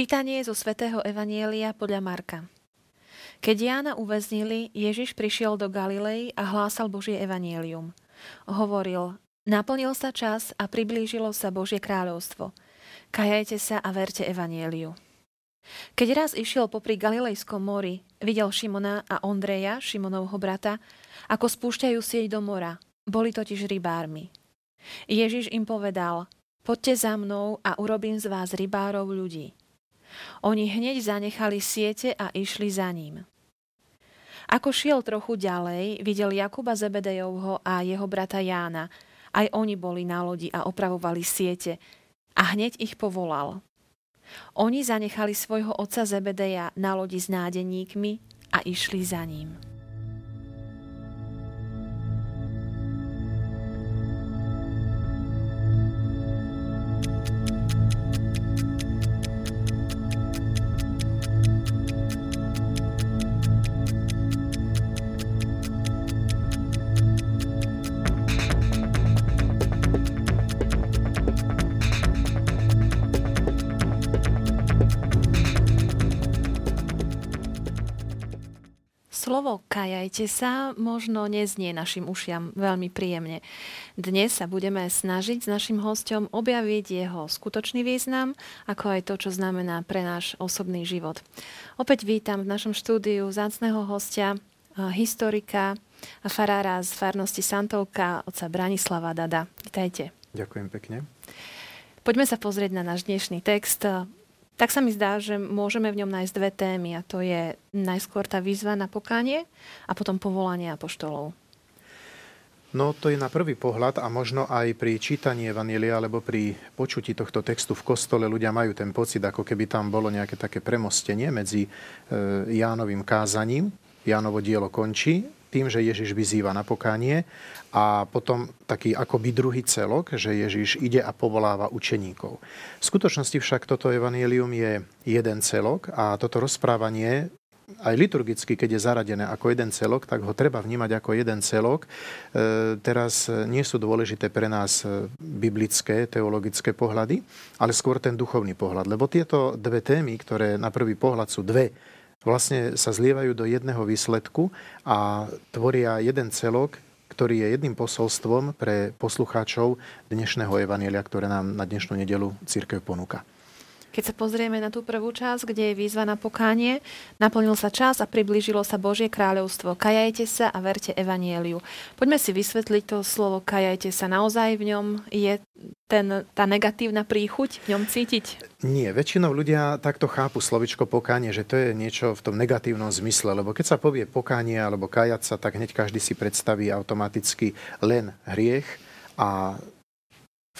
Čítanie zo svätého Evanielia podľa Marka. Keď Jána uväznili, Ježiš prišiel do Galilei a hlásal Božie evanielium. Hovoril, naplnil sa čas a priblížilo sa Božie kráľovstvo. Kajajte sa a verte evanieliu. Keď raz išiel popri Galilejskom mori, videl Šimona a Ondreja, Šimonovho brata, ako spúšťajú sieť do mora. Boli totiž rybármi. Ježiš im povedal, poďte za mnou a urobím z vás rybárov ľudí. Oni hneď zanechali siete a išli za ním. Ako šiel trochu ďalej, videl Jakuba Zebedejovho a jeho brata Jána. Aj oni boli na lodi a opravovali siete. A hneď ich povolal. Oni zanechali svojho otca Zebedeja na lodi s nádeníkmi a išli za ním. Slovo kajajte sa možno neznie našim ušiam veľmi príjemne. Dnes sa budeme snažiť s našim hostom objaviť jeho skutočný význam, ako aj to, čo znamená pre náš osobný život. Opäť vítam v našom štúdiu zácného hostia, historika a farára z farnosti Santovka, oca Branislava Dada. Vítajte. Ďakujem pekne. Poďme sa pozrieť na náš dnešný text tak sa mi zdá, že môžeme v ňom nájsť dve témy a to je najskôr tá výzva na pokánie a potom povolanie apoštolov. No to je na prvý pohľad a možno aj pri čítaní Evanielia alebo pri počutí tohto textu v kostole ľudia majú ten pocit, ako keby tam bolo nejaké také premostenie medzi e, Jánovým kázaním. Jánovo dielo končí tým, že Ježiš vyzýva na pokánie a potom taký akoby druhý celok, že Ježiš ide a povoláva učeníkov. V skutočnosti však toto evanílium je jeden celok a toto rozprávanie aj liturgicky, keď je zaradené ako jeden celok, tak ho treba vnímať ako jeden celok. E, teraz nie sú dôležité pre nás biblické, teologické pohľady, ale skôr ten duchovný pohľad. Lebo tieto dve témy, ktoré na prvý pohľad sú dve vlastne sa zlievajú do jedného výsledku a tvoria jeden celok, ktorý je jedným posolstvom pre poslucháčov dnešného evanielia, ktoré nám na dnešnú nedelu církev ponúka. Keď sa pozrieme na tú prvú časť, kde je výzva na pokánie, naplnil sa čas a priblížilo sa Božie kráľovstvo. Kajajte sa a verte evanieliu. Poďme si vysvetliť to slovo kajajte sa. Naozaj v ňom je ten, tá negatívna príchuť v ňom cítiť? Nie, väčšinou ľudia takto chápu slovičko pokánie, že to je niečo v tom negatívnom zmysle, lebo keď sa povie pokánie alebo kajať sa, tak hneď každý si predstaví automaticky len hriech a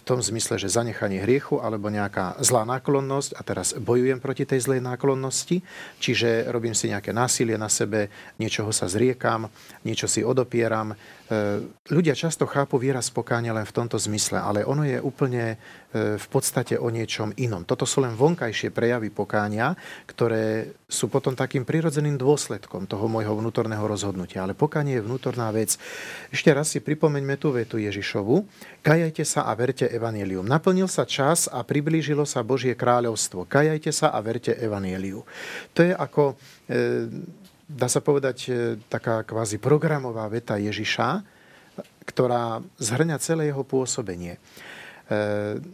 v tom zmysle, že zanechanie hriechu alebo nejaká zlá náklonnosť a teraz bojujem proti tej zlej náklonnosti, čiže robím si nejaké násilie na sebe, niečoho sa zriekam, niečo si odopieram, ľudia často chápu výraz pokáňa len v tomto zmysle, ale ono je úplne e, v podstate o niečom inom. Toto sú len vonkajšie prejavy pokáňa, ktoré sú potom takým prirodzeným dôsledkom toho môjho vnútorného rozhodnutia. Ale pokánie je vnútorná vec. Ešte raz si pripomeňme tú vetu Ježišovu. Kajajte sa a verte evanelium. Naplnil sa čas a priblížilo sa Božie kráľovstvo. Kajajte sa a verte evaneliu. To je ako e, dá sa povedať, e, taká kvázi programová veta Ježiša, ktorá zhrňa celé jeho pôsobenie. E,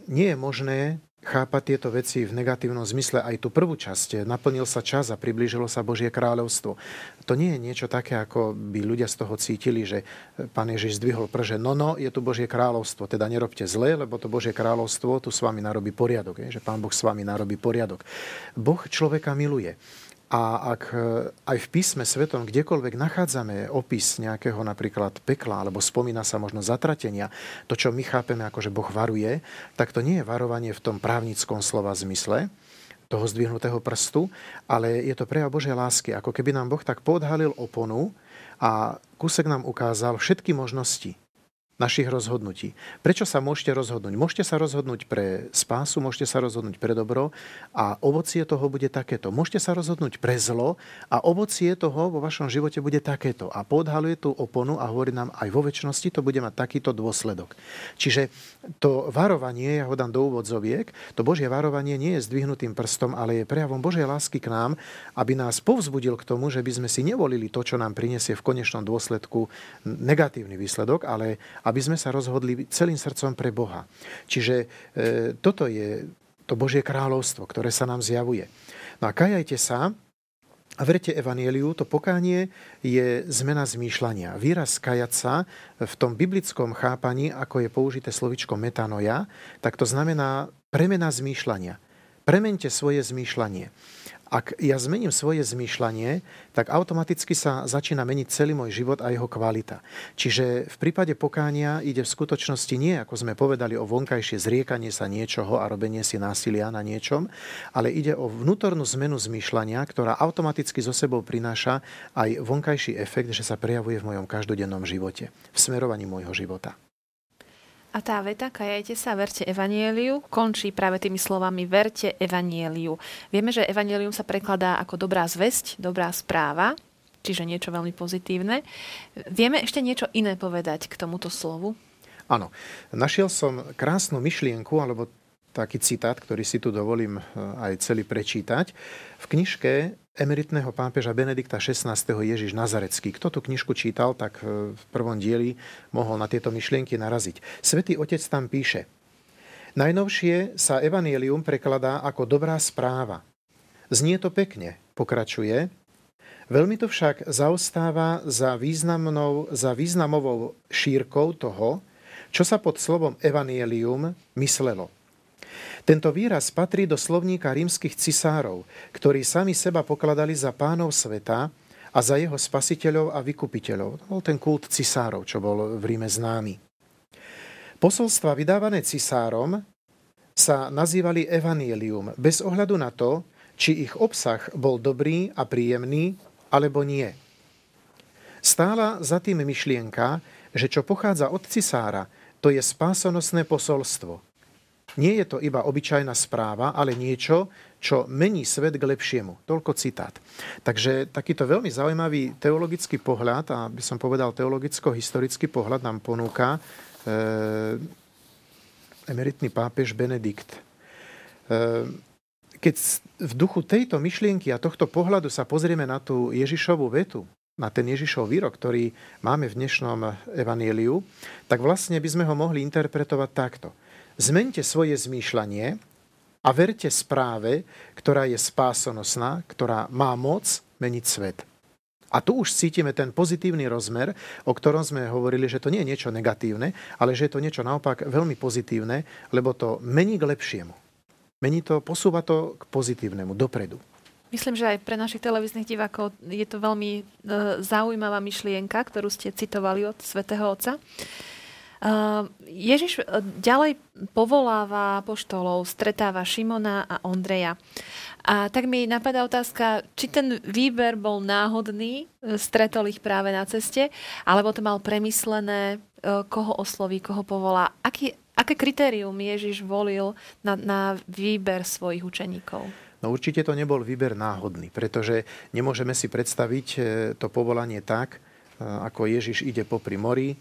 nie je možné chápať tieto veci v negatívnom zmysle. Aj tú prvú časť, naplnil sa čas a priblížilo sa Božie kráľovstvo. To nie je niečo také, ako by ľudia z toho cítili, že pán Ježiš zdvihol prže, no no, je tu Božie kráľovstvo, teda nerobte zle, lebo to Božie kráľovstvo tu s vami narobí poriadok, je, že pán Boh s vami narobí poriadok. Boh človeka miluje. A ak e, aj v písme svetom kdekoľvek nachádzame opis nejakého napríklad pekla, alebo spomína sa možno zatratenia, to, čo my chápeme ako, že Boh varuje, tak to nie je varovanie v tom právnickom slova zmysle, toho zdvihnutého prstu, ale je to prejav Božej lásky. Ako keby nám Boh tak podhalil oponu a kusek nám ukázal všetky možnosti, našich rozhodnutí. Prečo sa môžete rozhodnúť? Môžete sa rozhodnúť pre spásu, môžete sa rozhodnúť pre dobro a ovocie toho bude takéto. Môžete sa rozhodnúť pre zlo a ovocie toho vo vašom živote bude takéto. A podhaluje tú oponu a hovorí nám, aj vo väčšnosti to bude mať takýto dôsledok. Čiže to varovanie, ja ho dám do úvodzoviek, to Božie varovanie nie je zdvihnutým prstom, ale je prejavom Božej lásky k nám, aby nás povzbudil k tomu, že by sme si nevolili to, čo nám prinesie v konečnom dôsledku negatívny výsledok, ale aby sme sa rozhodli celým srdcom pre Boha. Čiže e, toto je to Božie kráľovstvo, ktoré sa nám zjavuje. No a kajajte sa a verte evanieliu, to pokánie je zmena zmýšľania. Výraz kajať sa v tom biblickom chápaní, ako je použité slovičko metanoja, tak to znamená premena zmýšľania. Premente svoje zmýšľanie. Ak ja zmením svoje zmýšľanie, tak automaticky sa začína meniť celý môj život a jeho kvalita. Čiže v prípade pokánia ide v skutočnosti nie, ako sme povedali, o vonkajšie zriekanie sa niečoho a robenie si násilia na niečom, ale ide o vnútornú zmenu zmýšľania, ktorá automaticky zo sebou prináša aj vonkajší efekt, že sa prejavuje v mojom každodennom živote, v smerovaní môjho života. A tá veta, kajajte sa, verte evanieliu, končí práve tými slovami verte evanieliu. Vieme, že evanielium sa prekladá ako dobrá zväzť, dobrá správa, čiže niečo veľmi pozitívne. Vieme ešte niečo iné povedať k tomuto slovu? Áno. Našiel som krásnu myšlienku, alebo taký citát, ktorý si tu dovolím eh, aj celý prečítať. V knižke emeritného pápeža Benedikta XVI. Ježiš Nazarecký. Kto tú knižku čítal, tak e, v prvom dieli mohol na tieto myšlienky naraziť. Svetý Otec tam píše, Najnovšie sa evanielium prekladá ako dobrá správa. Znie to pekne, pokračuje, veľmi to však zaostáva za, významnou, za významovou šírkou toho, čo sa pod slovom evanielium myslelo. Tento výraz patrí do slovníka rímskych cisárov, ktorí sami seba pokladali za pánov sveta a za jeho spasiteľov a vykupiteľov. To bol ten kult cisárov, čo bol v Ríme známy. Posolstva vydávané cisárom sa nazývali evanielium bez ohľadu na to, či ich obsah bol dobrý a príjemný, alebo nie. Stála za tým myšlienka, že čo pochádza od cisára, to je spásonosné posolstvo – nie je to iba obyčajná správa, ale niečo, čo mení svet k lepšiemu. Toľko citát. Takže takýto veľmi zaujímavý teologický pohľad, a by som povedal teologicko-historický pohľad nám ponúka e, emeritný pápež Benedikt. E, keď v duchu tejto myšlienky a tohto pohľadu sa pozrieme na tú Ježišovú vetu, na ten Ježišov výrok, ktorý máme v dnešnom evaníliu, tak vlastne by sme ho mohli interpretovať takto. Zmente svoje zmýšľanie a verte správe, ktorá je spásonosná, ktorá má moc meniť svet. A tu už cítime ten pozitívny rozmer, o ktorom sme hovorili, že to nie je niečo negatívne, ale že je to niečo naopak veľmi pozitívne, lebo to mení k lepšiemu. Mení to, posúva to k pozitívnemu, dopredu. Myslím, že aj pre našich televíznych divákov je to veľmi e, zaujímavá myšlienka, ktorú ste citovali od svätého Otca. Ježiš e, ďalej povoláva poštolov, stretáva Šimona a Ondreja. A tak mi napadá otázka, či ten výber bol náhodný, e, stretol ich práve na ceste, alebo to mal premyslené, e, koho osloví, koho povolá. Aký, aké kritérium Ježiš volil na, na výber svojich učeníkov? No určite to nebol výber náhodný, pretože nemôžeme si predstaviť to povolanie tak, ako Ježiš ide popri mori,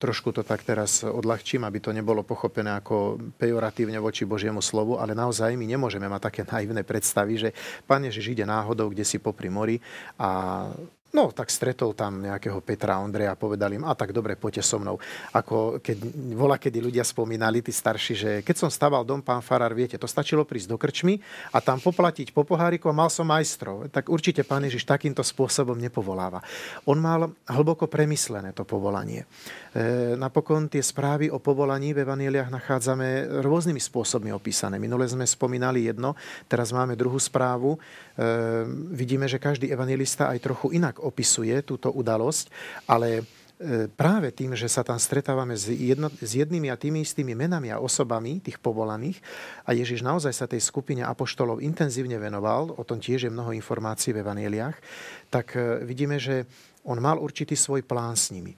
Trošku to tak teraz odľahčím, aby to nebolo pochopené ako pejoratívne voči Božiemu slovu, ale naozaj my nemôžeme mať také naivné predstavy, že Pán Ježiš ide náhodou, kde si popri mori a No, tak stretol tam nejakého Petra Ondreja a povedali im, a tak dobre, poďte so mnou. Ako keď vola, kedy ľudia spomínali, tí starší, že keď som staval dom, pán Farár, viete, to stačilo prísť do krčmy a tam poplatiť po poháriku a mal som majstrov. Tak určite pán Ježiš takýmto spôsobom nepovoláva. On mal hlboko premyslené to povolanie. E, napokon tie správy o povolaní v evaníliách nachádzame rôznymi spôsobmi opísané. Minule sme spomínali jedno, teraz máme druhú správu. E, vidíme, že každý evangelista aj trochu inak opisuje túto udalosť, ale e, práve tým, že sa tam stretávame s, jedno, s jednými a tými istými menami a osobami tých povolaných a Ježiš naozaj sa tej skupine apoštolov intenzívne venoval, o tom tiež je mnoho informácií v evaneliách, tak e, vidíme, že on mal určitý svoj plán s nimi.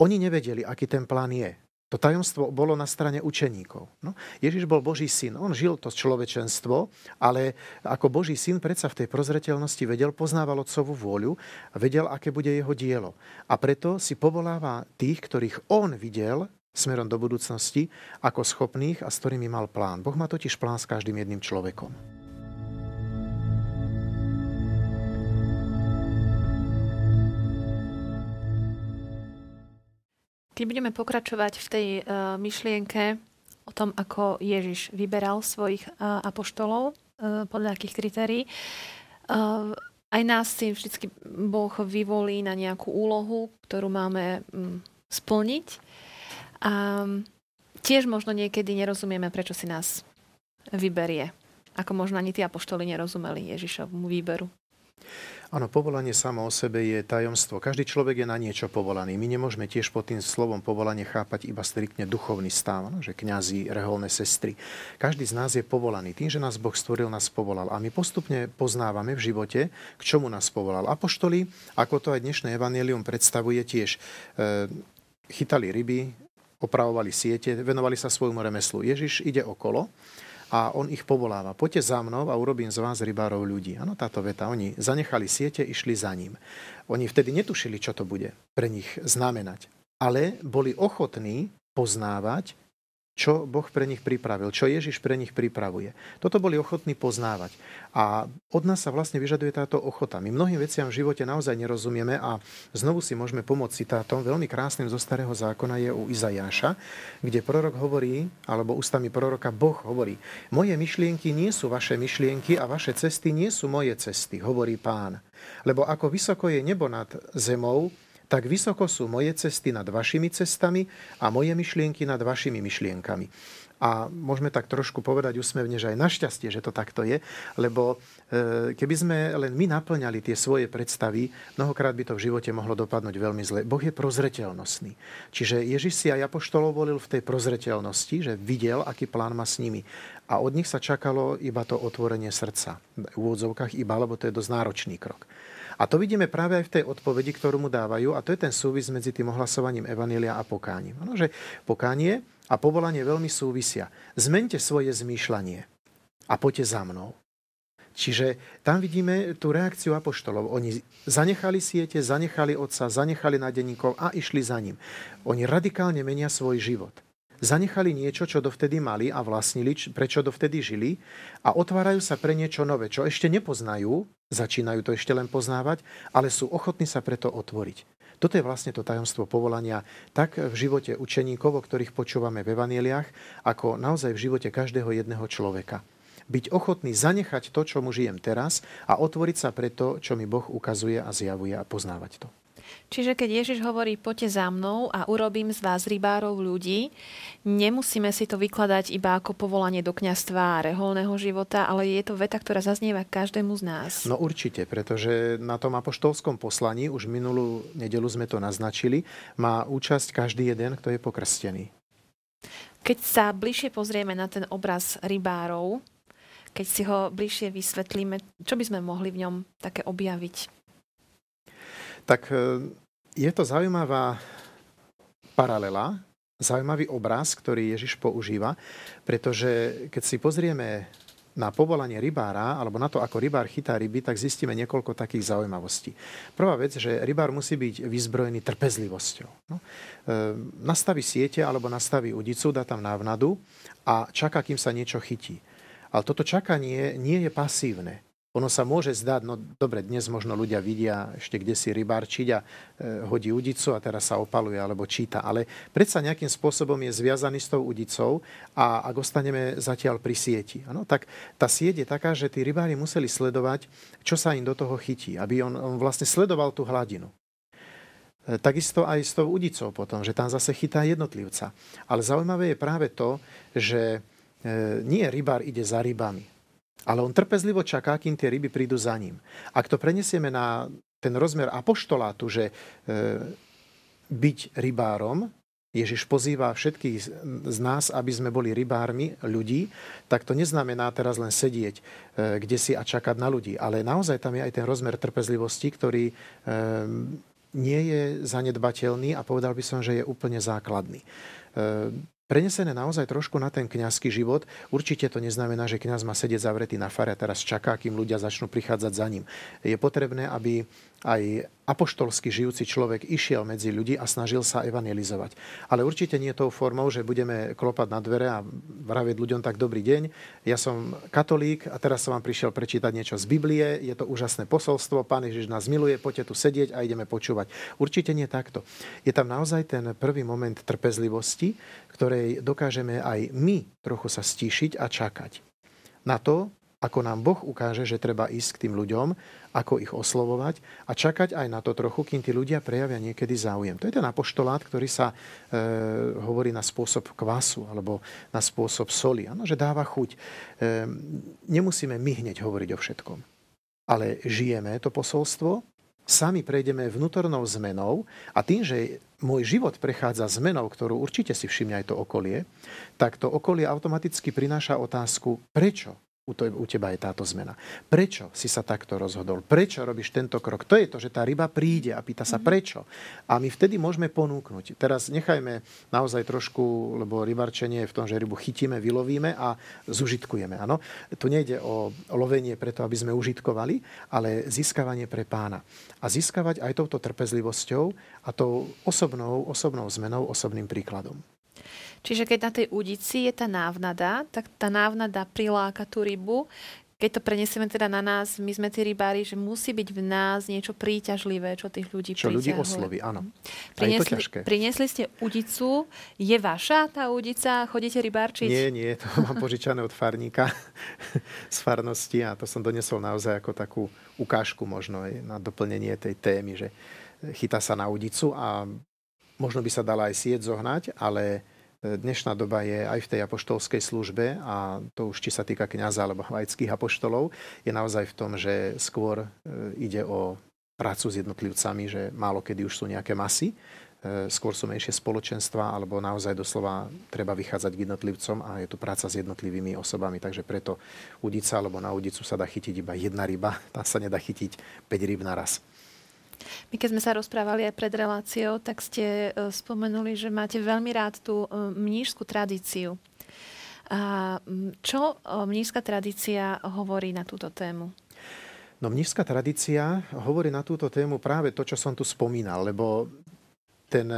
Oni nevedeli, aký ten plán je. To tajomstvo bolo na strane učeníkov. No, Ježiš bol Boží syn, on žil to človečenstvo, ale ako Boží syn predsa v tej prozreteľnosti vedel, poznával otcovú vôľu a vedel, aké bude jeho dielo. A preto si povoláva tých, ktorých on videl smerom do budúcnosti, ako schopných a s ktorými mal plán. Boh má totiž plán s každým jedným človekom. Keď budeme pokračovať v tej uh, myšlienke o tom, ako Ježiš vyberal svojich uh, apoštolov, uh, podľa akých kritérií, uh, aj nás si vždy Boh vyvolí na nejakú úlohu, ktorú máme um, splniť. A um, tiež možno niekedy nerozumieme, prečo si nás vyberie. Ako možno ani tí apoštoli nerozumeli Ježišovmu výberu. Áno, povolanie samo o sebe je tajomstvo. Každý človek je na niečo povolaný. My nemôžeme tiež pod tým slovom povolanie chápať iba striktne duchovný stav, no, že kňazi, reholné sestry. Každý z nás je povolaný. Tým, že nás Boh stvoril, nás povolal. A my postupne poznávame v živote, k čomu nás povolal. Apoštoli, ako to aj dnešné evanelium predstavuje tiež, e, chytali ryby, opravovali siete, venovali sa svojmu remeslu. Ježiš ide okolo a on ich povoláva. Poďte za mnou a urobím z vás rybárov ľudí. Áno, táto veta. Oni zanechali siete, išli za ním. Oni vtedy netušili, čo to bude pre nich znamenať. Ale boli ochotní poznávať čo Boh pre nich pripravil, čo Ježiš pre nich pripravuje. Toto boli ochotní poznávať. A od nás sa vlastne vyžaduje táto ochota. My mnohým veciam v živote naozaj nerozumieme a znovu si môžeme pomôcť citátom. Veľmi krásnym zo starého zákona je u Izajáša, kde prorok hovorí, alebo ústami proroka Boh hovorí, moje myšlienky nie sú vaše myšlienky a vaše cesty nie sú moje cesty, hovorí pán. Lebo ako vysoko je nebo nad zemou, tak vysoko sú moje cesty nad vašimi cestami a moje myšlienky nad vašimi myšlienkami. A môžeme tak trošku povedať úsmevne, že aj našťastie, že to takto je, lebo e, keby sme len my naplňali tie svoje predstavy, mnohokrát by to v živote mohlo dopadnúť veľmi zle. Boh je prozreteľnostný. Čiže Ježiš si aj apoštolov volil v tej prozreteľnosti, že videl, aký plán má s nimi. A od nich sa čakalo iba to otvorenie srdca. V úvodzovkách iba, lebo to je dosť náročný krok. A to vidíme práve aj v tej odpovedi, ktorú mu dávajú, a to je ten súvis medzi tým ohlasovaním Evanília a pokáním. Ano, že pokánie a povolanie veľmi súvisia. Zmente svoje zmýšľanie a poďte za mnou. Čiže tam vidíme tú reakciu apoštolov. Oni zanechali siete, zanechali otca, zanechali nadeníkov a išli za ním. Oni radikálne menia svoj život zanechali niečo, čo dovtedy mali a vlastnili, prečo dovtedy žili a otvárajú sa pre niečo nové, čo ešte nepoznajú, začínajú to ešte len poznávať, ale sú ochotní sa preto otvoriť. Toto je vlastne to tajomstvo povolania tak v živote učeníkov, o ktorých počúvame v evaneliách, ako naozaj v živote každého jedného človeka. Byť ochotný zanechať to, čo mu žijem teraz a otvoriť sa pre to, čo mi Boh ukazuje a zjavuje a poznávať to. Čiže keď Ježiš hovorí, poďte za mnou a urobím z vás rybárov ľudí, nemusíme si to vykladať iba ako povolanie do kňastva a reholného života, ale je to veta, ktorá zaznieva každému z nás. No určite, pretože na tom apoštolskom poslaní, už minulú nedelu sme to naznačili, má účasť každý jeden, kto je pokrstený. Keď sa bližšie pozrieme na ten obraz rybárov, keď si ho bližšie vysvetlíme, čo by sme mohli v ňom také objaviť? Tak e, je to zaujímavá paralela, zaujímavý obraz, ktorý Ježiš používa, pretože keď si pozrieme na povolanie rybára, alebo na to, ako rybár chytá ryby, tak zistíme niekoľko takých zaujímavostí. Prvá vec, že rybár musí byť vyzbrojený trpezlivosťou. No, e, nastaví siete alebo nastaví udicu, dá tam návnadu a čaká, kým sa niečo chytí. Ale toto čakanie nie je pasívne. Ono sa môže zdať, no dobre, dnes možno ľudia vidia ešte kde si rybárčiť a e, hodí udicu a teraz sa opaluje alebo číta, ale predsa nejakým spôsobom je zviazaný s tou udicou a ak ostaneme zatiaľ pri sieti. Ano, tak tá sieť je taká, že tí rybári museli sledovať, čo sa im do toho chytí, aby on, on vlastne sledoval tú hladinu. E, takisto aj s tou udicou potom, že tam zase chytá jednotlivca. Ale zaujímavé je práve to, že e, nie rybár ide za rybami, ale on trpezlivo čaká, kým tie ryby prídu za ním. Ak to prenesieme na ten rozmer apoštolátu, že e, byť rybárom, Ježiš pozýva všetkých z nás, aby sme boli rybármi ľudí, tak to neznamená teraz len sedieť e, kde si a čakať na ľudí. Ale naozaj tam je aj ten rozmer trpezlivosti, ktorý e, nie je zanedbateľný a povedal by som, že je úplne základný. Prenesené naozaj trošku na ten kňazský život, určite to neznamená, že kňaz má sedieť zavretý na fare a teraz čaká, kým ľudia začnú prichádzať za ním. Je potrebné, aby aj apoštolsky žijúci človek išiel medzi ľudí a snažil sa evangelizovať. Ale určite nie tou formou, že budeme klopať na dvere a vravieť ľuďom tak dobrý deň. Ja som katolík a teraz som vám prišiel prečítať niečo z Biblie. Je to úžasné posolstvo. Pán Ježiš nás miluje, poďte tu sedieť a ideme počúvať. Určite nie takto. Je tam naozaj ten prvý moment trpezlivosti, ktorej dokážeme aj my trochu sa stíšiť a čakať. Na to, ako nám Boh ukáže, že treba ísť k tým ľuďom, ako ich oslovovať a čakať aj na to trochu, kým tí ľudia prejavia niekedy záujem. To je ten apoštolát, ktorý sa e, hovorí na spôsob kvasu alebo na spôsob soli, ano, že dáva chuť. E, nemusíme my hneď hovoriť o všetkom, ale žijeme to posolstvo, sami prejdeme vnútornou zmenou a tým, že môj život prechádza zmenou, ktorú určite si všimne aj to okolie, tak to okolie automaticky prináša otázku, prečo u, teba je táto zmena. Prečo si sa takto rozhodol? Prečo robíš tento krok? To je to, že tá ryba príde a pýta sa mhm. prečo. A my vtedy môžeme ponúknuť. Teraz nechajme naozaj trošku, lebo rybarčenie je v tom, že rybu chytíme, vylovíme a zužitkujeme. Ano? Tu nejde o lovenie preto, aby sme užitkovali, ale získavanie pre pána. A získavať aj touto trpezlivosťou a tou osobnou, osobnou zmenou, osobným príkladom. Čiže keď na tej udici je tá návnada, tak tá návnada priláka tú rybu. Keď to prenesieme teda na nás, my sme tí rybári, že musí byť v nás niečo príťažlivé, čo tých ľudí Čo ľudí osloví, áno. Priniesli, priniesli ste udicu. Je vaša tá udica? Chodíte rybárčiť? Nie, nie, to mám požičané od farníka z farnosti a to som donesol naozaj ako takú ukážku možno na doplnenie tej témy, že chytá sa na udicu a možno by sa dala aj sieť zohnať, ale Dnešná doba je aj v tej apoštolskej službe a to už či sa týka kniaza alebo laických apoštolov, je naozaj v tom, že skôr e, ide o prácu s jednotlivcami, že málo kedy už sú nejaké masy, e, skôr sú menšie spoločenstva, alebo naozaj doslova treba vychádzať k jednotlivcom a je tu práca s jednotlivými osobami, takže preto udica alebo na udicu sa dá chytiť iba jedna ryba, tam sa nedá chytiť 5 ryb naraz. My keď sme sa rozprávali aj pred reláciou, tak ste e, spomenuli, že máte veľmi rád tú e, mnížskú tradíciu. A čo e, mnížská tradícia hovorí na túto tému? No mnížská tradícia hovorí na túto tému práve to, čo som tu spomínal, lebo ten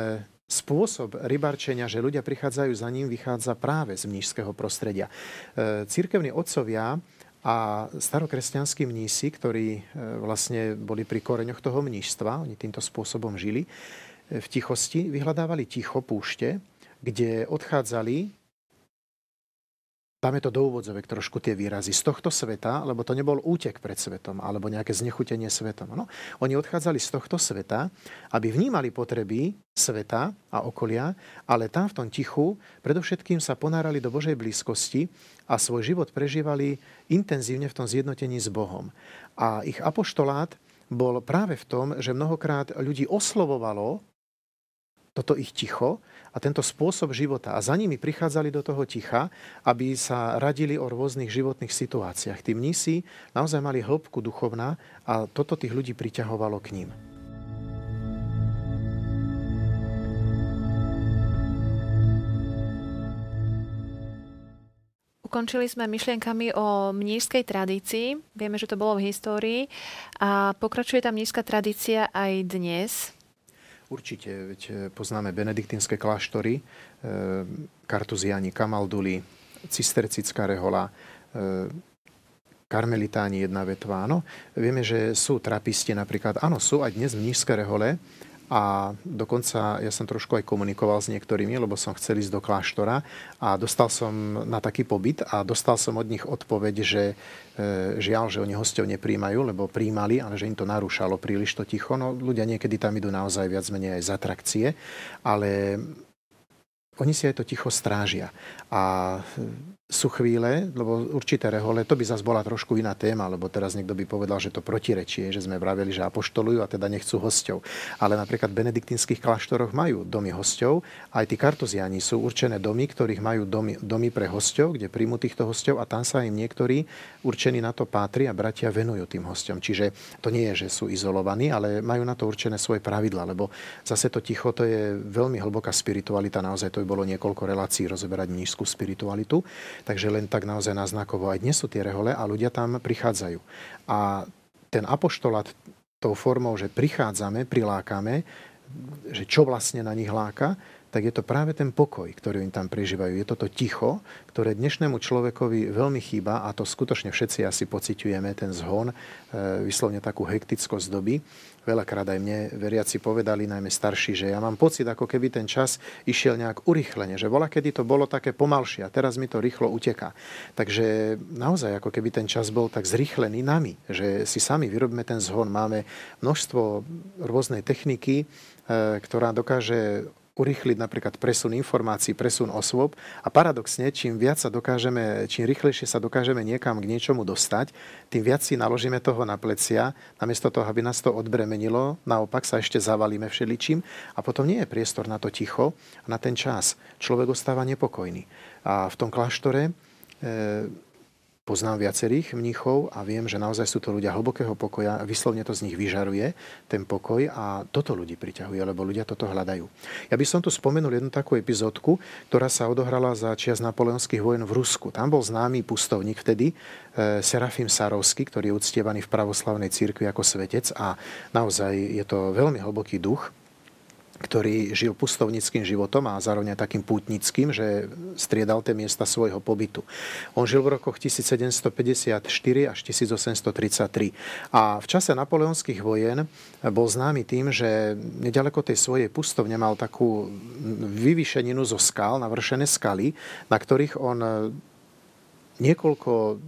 spôsob rybarčenia, že ľudia prichádzajú za ním, vychádza práve z mnížského prostredia. Církevní otcovia a starokresťanskí mnísi, ktorí e, vlastne boli pri koreňoch toho mnížstva, oni týmto spôsobom žili, e, v tichosti vyhľadávali ticho púšte, kde odchádzali Dáme to do úvodzovek trošku tie výrazy z tohto sveta, lebo to nebol útek pred svetom alebo nejaké znechutenie svetom. No, oni odchádzali z tohto sveta, aby vnímali potreby sveta a okolia, ale tam v tom tichu predovšetkým sa ponárali do Božej blízkosti a svoj život prežívali intenzívne v tom zjednotení s Bohom. A ich apoštolát bol práve v tom, že mnohokrát ľudí oslovovalo toto ich ticho a tento spôsob života. A za nimi prichádzali do toho ticha, aby sa radili o rôznych životných situáciách. Tí mnísi naozaj mali hĺbku duchovná a toto tých ľudí priťahovalo k ním. Ukončili sme myšlienkami o mnížskej tradícii. Vieme, že to bolo v histórii. A pokračuje tá mnížská tradícia aj dnes. Určite, veď e, poznáme benediktínske kláštory, e, kartuziani, kamalduli, cistercická rehola, e, karmelitáni jedna vetva. Áno, vieme, že sú trapisti napríklad. Áno, sú aj dnes mnížské rehole, a dokonca ja som trošku aj komunikoval s niektorými, lebo som chcel ísť do kláštora a dostal som na taký pobyt a dostal som od nich odpoveď, že e, žiaľ, že oni hostov nepríjmajú, lebo príjmali, ale že im to narúšalo príliš to ticho. No, ľudia niekedy tam idú naozaj viac menej aj z atrakcie, ale oni si aj to ticho strážia. A sú chvíle, lebo určité rehole, to by zase bola trošku iná téma, lebo teraz niekto by povedal, že to protirečie, že sme vraveli, že apoštolujú a teda nechcú hostov. Ale napríklad v benediktínskych kláštoroch majú domy hostov, aj tí kartuziani sú určené domy, ktorých majú domy, domy pre hostov, kde príjmu týchto hostov a tam sa im niektorí určení na to pátri a bratia venujú tým hostom. Čiže to nie je, že sú izolovaní, ale majú na to určené svoje pravidla, lebo zase to ticho, to je veľmi hlboká spiritualita, naozaj to by bolo niekoľko relácií rozoberať nízku spiritualitu. Takže len tak naozaj náznakovo aj dnes sú tie rehole a ľudia tam prichádzajú. A ten apoštolát tou formou, že prichádzame, prilákame, že čo vlastne na nich láka, tak je to práve ten pokoj, ktorý oni tam prežívajú. Je toto ticho, ktoré dnešnému človekovi veľmi chýba a to skutočne všetci asi pociťujeme, ten zhon, e, vyslovne takú hektickosť doby. Veľakrát aj mne veriaci povedali, najmä starší, že ja mám pocit, ako keby ten čas išiel nejak urychlene, že bola, kedy to bolo také pomalšie a teraz mi to rýchlo uteká. Takže naozaj, ako keby ten čas bol tak zrýchlený nami, že si sami vyrobíme ten zhon. Máme množstvo rôznej techniky, e, ktorá dokáže urýchliť napríklad presun informácií, presun osôb a paradoxne, čím viac sa dokážeme, čím rýchlejšie sa dokážeme niekam k niečomu dostať, tým viac si naložíme toho na plecia, namiesto toho, aby nás to odbremenilo, naopak sa ešte zavalíme všeličím a potom nie je priestor na to ticho a na ten čas. Človek ostáva nepokojný. A v tom kláštore e, Poznám viacerých mníchov a viem, že naozaj sú to ľudia hlbokého pokoja, vyslovne to z nich vyžaruje, ten pokoj a toto ľudí priťahuje, lebo ľudia toto hľadajú. Ja by som tu spomenul jednu takú epizódku, ktorá sa odohrala za čias napoleonských vojen v Rusku. Tam bol známy pustovník vtedy, e, Serafim Sarovský, ktorý je uctievaný v pravoslavnej cirkvi ako svetec a naozaj je to veľmi hlboký duch ktorý žil pustovnickým životom a zároveň aj takým pútnickým, že striedal tie miesta svojho pobytu. On žil v rokoch 1754 až 1833 a v čase napoleonských vojen bol známy tým, že nedaleko tej svojej pustovne mal takú vyvýšeninu zo skal, navršené skaly, na ktorých on niekoľko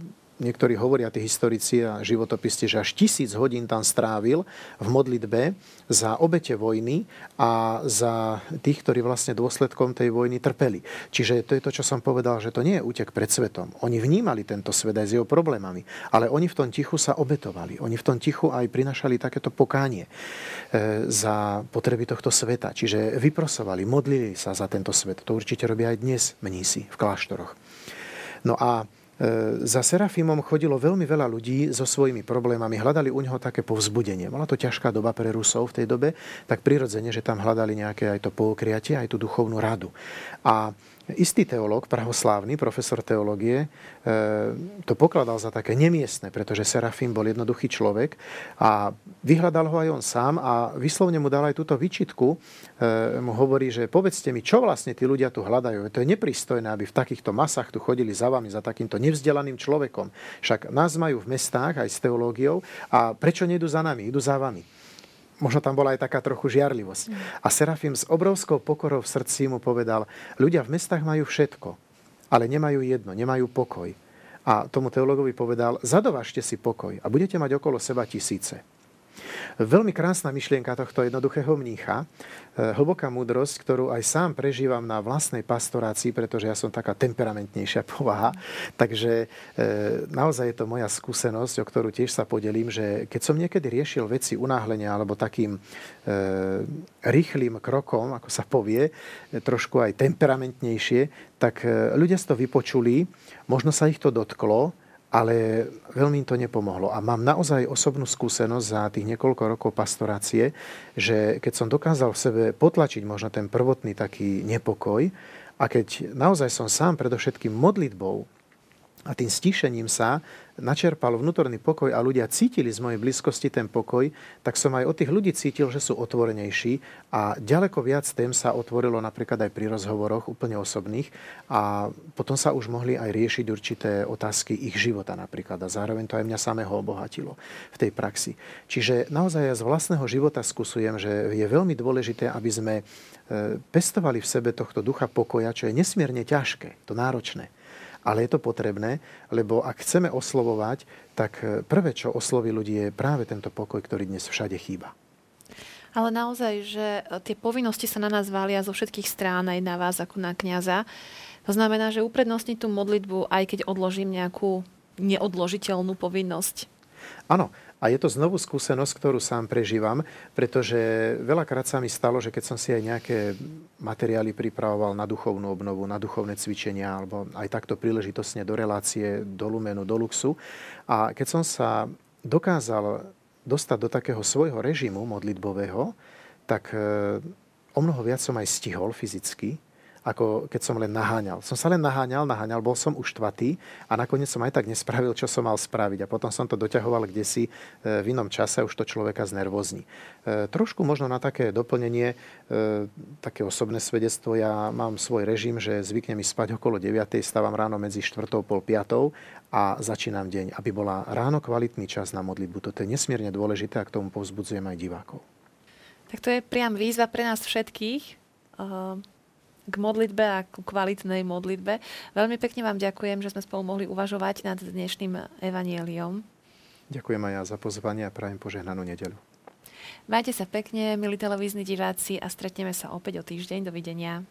niektorí hovoria, tí historici a životopisti, že až tisíc hodín tam strávil v modlitbe za obete vojny a za tých, ktorí vlastne dôsledkom tej vojny trpeli. Čiže to je to, čo som povedal, že to nie je útek pred svetom. Oni vnímali tento svet aj s jeho problémami, ale oni v tom tichu sa obetovali. Oni v tom tichu aj prinašali takéto pokánie e, za potreby tohto sveta. Čiže vyprosovali, modlili sa za tento svet. To určite robia aj dnes mnísi v kláštoroch. No a za Serafimom chodilo veľmi veľa ľudí so svojimi problémami, hľadali u neho také povzbudenie. Bola to ťažká doba pre Rusov v tej dobe, tak prirodzene, že tam hľadali nejaké aj to poukriatie, aj tú duchovnú radu. A Istý teológ, prahoslávny, profesor teológie, e, to pokladal za také nemiestne, pretože Serafím bol jednoduchý človek a vyhľadal ho aj on sám a vyslovne mu dal aj túto výčitku. E, mu hovorí, že povedzte mi, čo vlastne tí ľudia tu hľadajú. To je nepristojné, aby v takýchto masách tu chodili za vami, za takýmto nevzdelaným človekom. Však nás majú v mestách aj s teológiou a prečo nejdu za nami, idú za vami možno tam bola aj taká trochu žiarlivosť. Mm. A Serafim s obrovskou pokorou v srdci mu povedal, ľudia v mestách majú všetko, ale nemajú jedno, nemajú pokoj. A tomu teologovi povedal, zadovažte si pokoj a budete mať okolo seba tisíce. Veľmi krásna myšlienka tohto jednoduchého mnícha, e, hlboká múdrosť, ktorú aj sám prežívam na vlastnej pastorácii, pretože ja som taká temperamentnejšia povaha. Takže e, naozaj je to moja skúsenosť, o ktorú tiež sa podelím, že keď som niekedy riešil veci unáhlenia alebo takým e, rýchlým krokom, ako sa povie, trošku aj temperamentnejšie, tak ľudia si to vypočuli, možno sa ich to dotklo, ale veľmi im to nepomohlo. A mám naozaj osobnú skúsenosť za tých niekoľko rokov pastorácie, že keď som dokázal v sebe potlačiť možno ten prvotný taký nepokoj a keď naozaj som sám predovšetkým modlitbou a tým stíšením sa načerpal vnútorný pokoj a ľudia cítili z mojej blízkosti ten pokoj, tak som aj od tých ľudí cítil, že sú otvorenejší a ďaleko viac tém sa otvorilo napríklad aj pri rozhovoroch úplne osobných a potom sa už mohli aj riešiť určité otázky ich života napríklad a zároveň to aj mňa samého obohatilo v tej praxi. Čiže naozaj ja z vlastného života skúsujem, že je veľmi dôležité, aby sme e, pestovali v sebe tohto ducha pokoja, čo je nesmierne ťažké, to náročné ale je to potrebné, lebo ak chceme oslovovať, tak e, prvé, čo osloví ľudí, je práve tento pokoj, ktorý dnes všade chýba. Ale naozaj, že e, tie povinnosti sa na nás valia zo všetkých strán, aj na vás ako na kňaza. To znamená, že uprednostniť tú modlitbu, aj keď odložím nejakú neodložiteľnú povinnosť. Áno, a je to znovu skúsenosť, ktorú sám prežívam, pretože veľakrát sa mi stalo, že keď som si aj nejaké materiály pripravoval na duchovnú obnovu, na duchovné cvičenia, alebo aj takto príležitosne do relácie, do Lumenu, do Luxu. A keď som sa dokázal dostať do takého svojho režimu modlitbového, tak e, o mnoho viac som aj stihol fyzicky, ako keď som len naháňal. Som sa len naháňal, naháňal, bol som už štvatý a nakoniec som aj tak nespravil, čo som mal spraviť. A potom som to doťahoval kde si e, v inom čase, už to človeka znervozní. E, trošku možno na také doplnenie, také osobné svedectvo, ja mám svoj režim, že zvyknem mi spať okolo 9, stávam ráno medzi 4. pol 5 a začínam deň, aby bola ráno kvalitný čas na modlitbu. Toto je nesmierne dôležité a k tomu povzbudzujem aj divákov. Tak to je priam výzva pre nás všetkých eh, k modlitbe a k kvalitnej modlitbe. Veľmi pekne vám ďakujem, že sme spolu mohli uvažovať nad dnešným evanieliom. Ďakujem aj ja za pozvanie a prajem požehnanú nedeľu. Majte sa pekne, milí televízni diváci, a stretneme sa opäť o týždeň. Dovidenia.